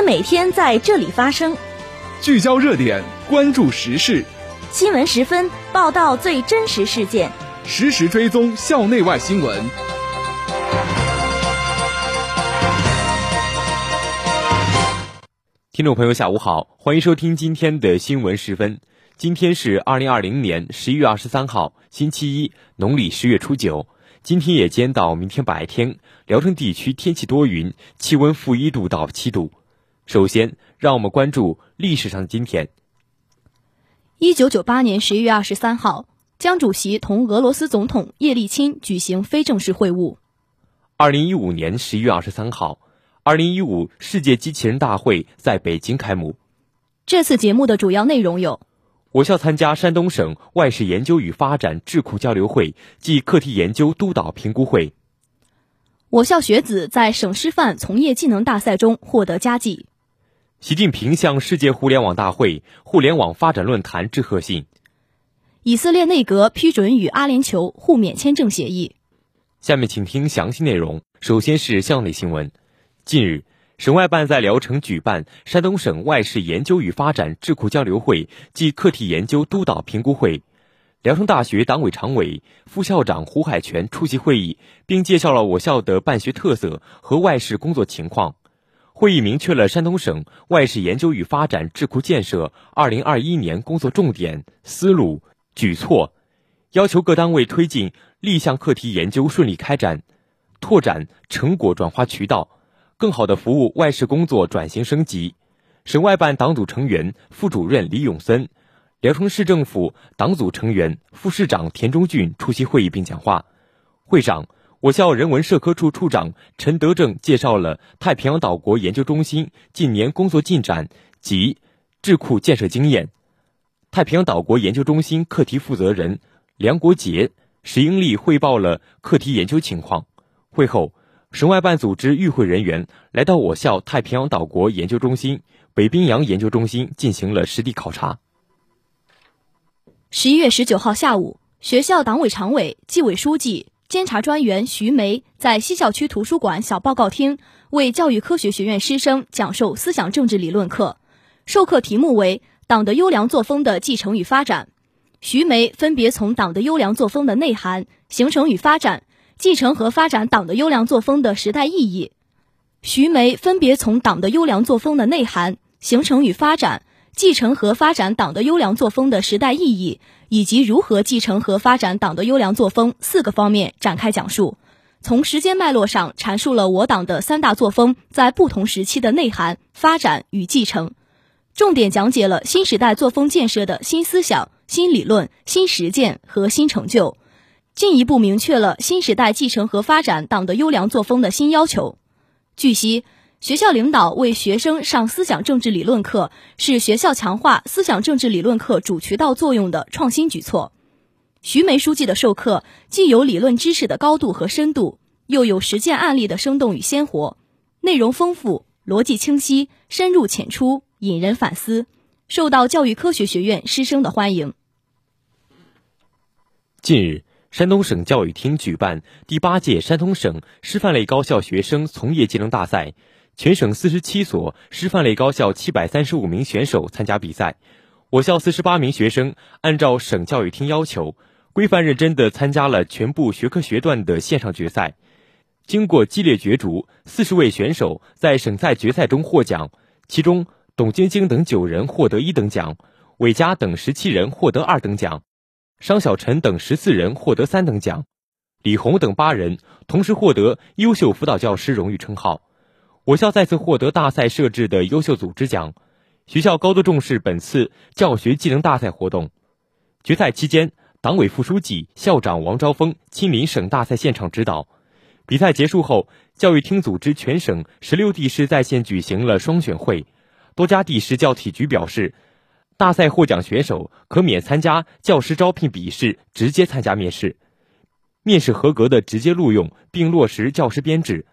们每天在这里发生，聚焦热点，关注时事，新闻十分报道最真实事件，实时追踪校内外新闻。听众朋友，下午好，欢迎收听今天的新闻十分。今天是二零二零年十一月二十三号，星期一，农历十月初九。今天夜间到明天白天，聊城地区天气多云，气温负一度到七度。首先，让我们关注历史上的今天。一九九八年十一月二十三号，江主席同俄罗斯总统叶利钦举行非正式会晤。二零一五年十一月二十三号，二零一五世界机器人大会在北京开幕。这次节目的主要内容有。我校参加山东省外事研究与发展智库交流会暨课题研究督导评估会。我校学子在省师范从业技能大赛中获得佳绩。习近平向世界互联网大会、互联网发展论坛致贺信。以色列内阁批准与阿联酋互免签证协议。下面请听详细内容。首先是校内新闻。近日。省外办在聊城举办山东省外事研究与发展智库交流会暨课题研究督导评估会，聊城大学党委常委、副校长胡海泉出席会议，并介绍了我校的办学特色和外事工作情况。会议明确了山东省外事研究与发展智库建设二零二一年工作重点、思路、举措，要求各单位推进立项课题研究顺利开展，拓展成果转化渠道。更好的服务外事工作转型升级。省外办党组成员、副主任李永森，聊城市政府党组成员、副市长田中俊出席会议并讲话。会上，我校人文社科处处长陈德正介绍了太平洋岛国研究中心近年工作进展及智库建设经验。太平洋岛国研究中心课题负责人梁国杰、石英丽汇报了课题研究情况。会后。省外办组织与会人员来到我校太平洋岛国研究中心、北冰洋研究中心进行了实地考察。十一月十九号下午，学校党委常委、纪委书记、监察专员徐梅在西校区图书馆小报告厅为教育科学学院师生讲授思想政治理论课，授课题目为“党的优良作风的继承与发展”。徐梅分别从党的优良作风的内涵、形成与发展。继承和发展党的优良作风的时代意义，徐梅分别从党的优良作风的内涵、形成与发展、继承和发展党的优良作风的时代意义，以及如何继承和发展党的优良作风四个方面展开讲述，从时间脉络上阐述了我党的三大作风在不同时期的内涵、发展与继承，重点讲解了新时代作风建设的新思想、新理论、新实践和新成就。进一步明确了新时代继承和发展党的优良作风的新要求。据悉，学校领导为学生上思想政治理论课，是学校强化思想政治理论课主渠道作用的创新举措。徐梅书记的授课既有理论知识的高度和深度，又有实践案例的生动与鲜活，内容丰富，逻辑清晰，深入浅出，引人反思，受到教育科学学院师生的欢迎。近日。山东省教育厅举办第八届山东省师范类高校学生从业技能大赛，全省四十七所师范类高校七百三十五名选手参加比赛。我校四十八名学生按照省教育厅要求，规范认真地参加了全部学科学段的线上决赛。经过激烈角逐，四十位选手在省赛决赛中获奖，其中董晶晶等九人获得一等奖，韦佳等十七人获得二等奖。商小晨等十四人获得三等奖，李红等八人同时获得优秀辅导教师荣誉称号。我校再次获得大赛设置的优秀组织奖。学校高度重视本次教学技能大赛活动。决赛期间，党委副书记、校长王昭峰亲临省大赛现场指导。比赛结束后，教育厅组织全省十六地市在线举行了双选会。多家地市教体局表示。大赛获奖选手可免参加教师招聘笔试，直接参加面试。面试合格的直接录用，并落实教师编制。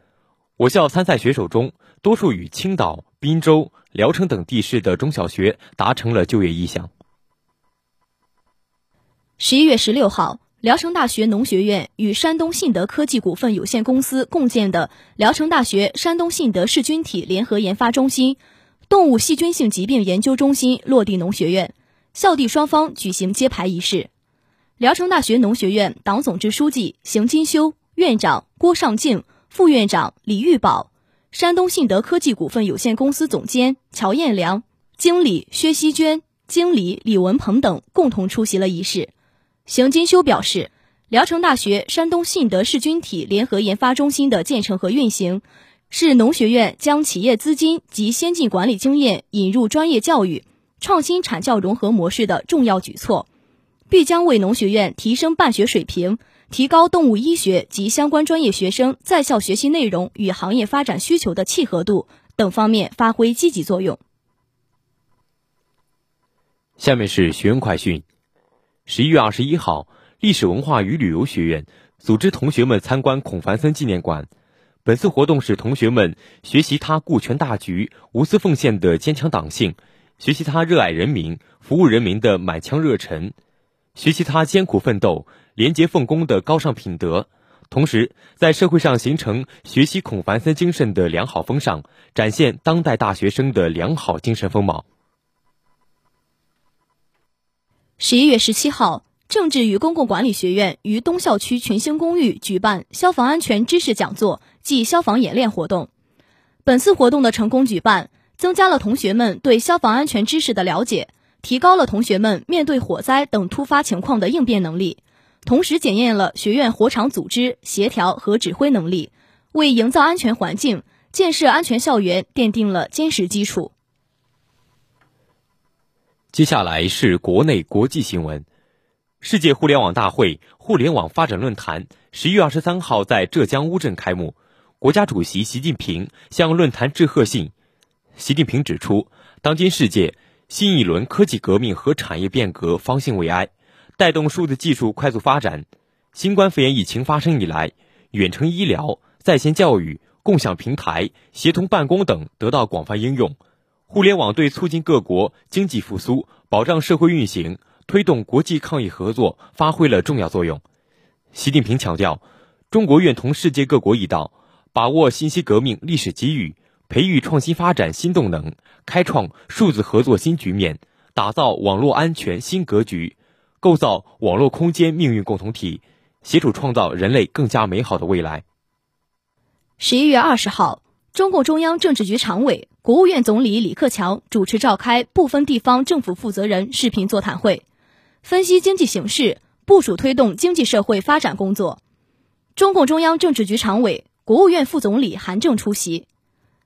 我校参赛选手中，多数与青岛、滨州、聊城等地市的中小学达成了就业意向。十一月十六号，聊城大学农学院与山东信德科技股份有限公司共建的聊城大学山东信德噬菌体联合研发中心。动物细菌性疾病研究中心落地农学院，校地双方举行揭牌仪式。聊城大学农学院党总支书记邢金修、院长郭尚敬、副院长李玉宝、山东信德科技股份有限公司总监乔彦良、经理薛希娟、经理李文鹏等共同出席了仪式。邢金修表示，聊城大学山东信德噬菌体联合研发中心的建成和运行。是农学院将企业资金及先进管理经验引入专业教育、创新产教融合模式的重要举措，必将为农学院提升办学水平、提高动物医学及相关专业学生在校学习内容与行业发展需求的契合度等方面发挥积极作用。下面是学员快讯：十一月二十一号，历史文化与旅游学院组织同学们参观孔繁森纪念馆。本次活动使同学们学习他顾全大局、无私奉献的坚强党性，学习他热爱人民、服务人民的满腔热忱，学习他艰苦奋斗、廉洁奉公的高尚品德，同时在社会上形成学习孔繁森精神的良好风尚，展现当代大学生的良好精神风貌。十一月十七号。政治与公共管理学院于东校区群星公寓举办消防安全知识讲座暨消防演练活动。本次活动的成功举办，增加了同学们对消防安全知识的了解，提高了同学们面对火灾等突发情况的应变能力，同时检验了学院火场组织协调和指挥能力，为营造安全环境、建设安全校园奠定了坚实基础。接下来是国内国际新闻。世界互联网大会互联网发展论坛十一月二十三号在浙江乌镇开幕，国家主席习近平向论坛致贺信。习近平指出，当今世界新一轮科技革命和产业变革方兴未艾，带动数字技术快速发展。新冠肺炎疫情发生以来，远程医疗、在线教育、共享平台、协同办公等得到广泛应用。互联网对促进各国经济复苏、保障社会运行。推动国际抗疫合作发挥了重要作用。习近平强调，中国愿同世界各国一道，把握信息革命历史机遇，培育创新发展新动能，开创数字合作新局面，打造网络安全新格局，构造网络空间命运共同体，协助创造人类更加美好的未来。十一月二十号，中共中央政治局常委、国务院总理李克强主持召开部分地方政府负责人视频座谈会。分析经济形势，部署推动经济社会发展工作。中共中央政治局常委、国务院副总理韩正出席。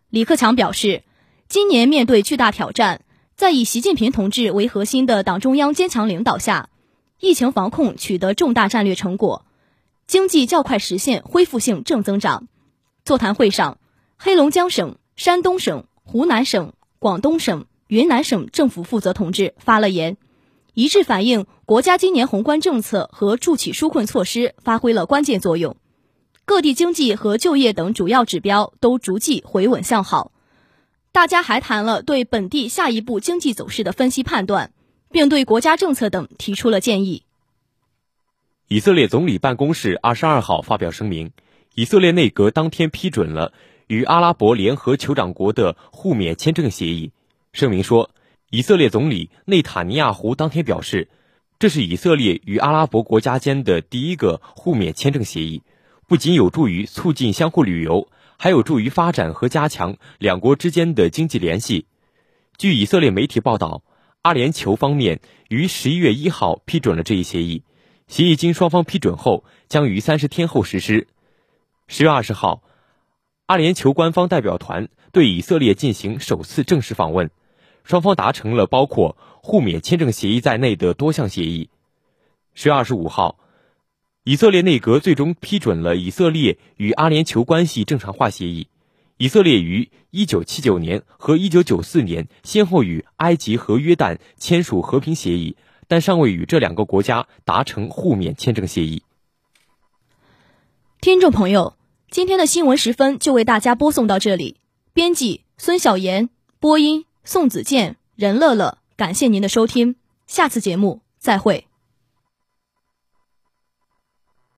李克强表示，今年面对巨大挑战，在以习近平同志为核心的党中央坚强领导下，疫情防控取得重大战略成果，经济较快实现恢复性正增长。座谈会上，黑龙江省、山东省、湖南省、广东省、云南省政府负责同志发了言。一致反映国家今年宏观政策和助企纾困措施发挥了关键作用，各地经济和就业等主要指标都逐季回稳向好。大家还谈了对本地下一步经济走势的分析判断，并对国家政策等提出了建议。以色列总理办公室二十二号发表声明，以色列内阁当天批准了与阿拉伯联合酋长国的互免签证协议。声明说。以色列总理内塔尼亚胡当天表示，这是以色列与阿拉伯国家间的第一个互免签证协议，不仅有助于促进相互旅游，还有助于发展和加强两国之间的经济联系。据以色列媒体报道，阿联酋方面于十一月一号批准了这一协议，协议经双方批准后将于三十天后实施。十月二十号，阿联酋官方代表团对以色列进行首次正式访问。双方达成了包括互免签证协议在内的多项协议。十月二十五号，以色列内阁最终批准了以色列与阿联酋关系正常化协议。以色列于一九七九年和一九九四年先后与埃及和约旦签署和平协议，但尚未与这两个国家达成互免签证协议。听众朋友，今天的新闻时分就为大家播送到这里。编辑：孙晓岩，播音。宋子健、任乐乐，感谢您的收听，下次节目再会。